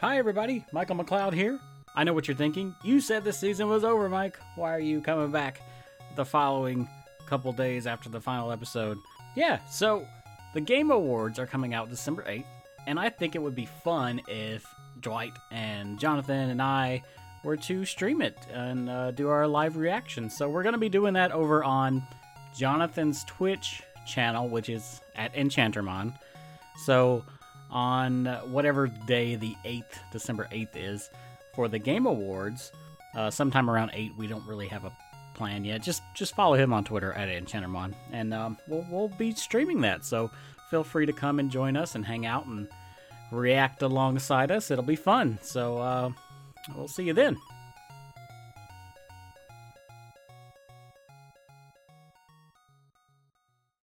Hi, everybody. Michael McLeod here. I know what you're thinking. You said the season was over, Mike. Why are you coming back the following couple days after the final episode? Yeah, so the Game Awards are coming out December 8th, and I think it would be fun if Dwight and Jonathan and I were to stream it and uh, do our live reaction. So we're going to be doing that over on Jonathan's Twitch channel, which is at Enchantermon. So on whatever day the 8th, December 8th is, for the Game Awards, uh, sometime around 8, we don't really have a plan yet. Just just follow him on Twitter at Enchantermon, and um, we'll, we'll be streaming that. So feel free to come and join us and hang out and react alongside us. It'll be fun. So uh, we'll see you then.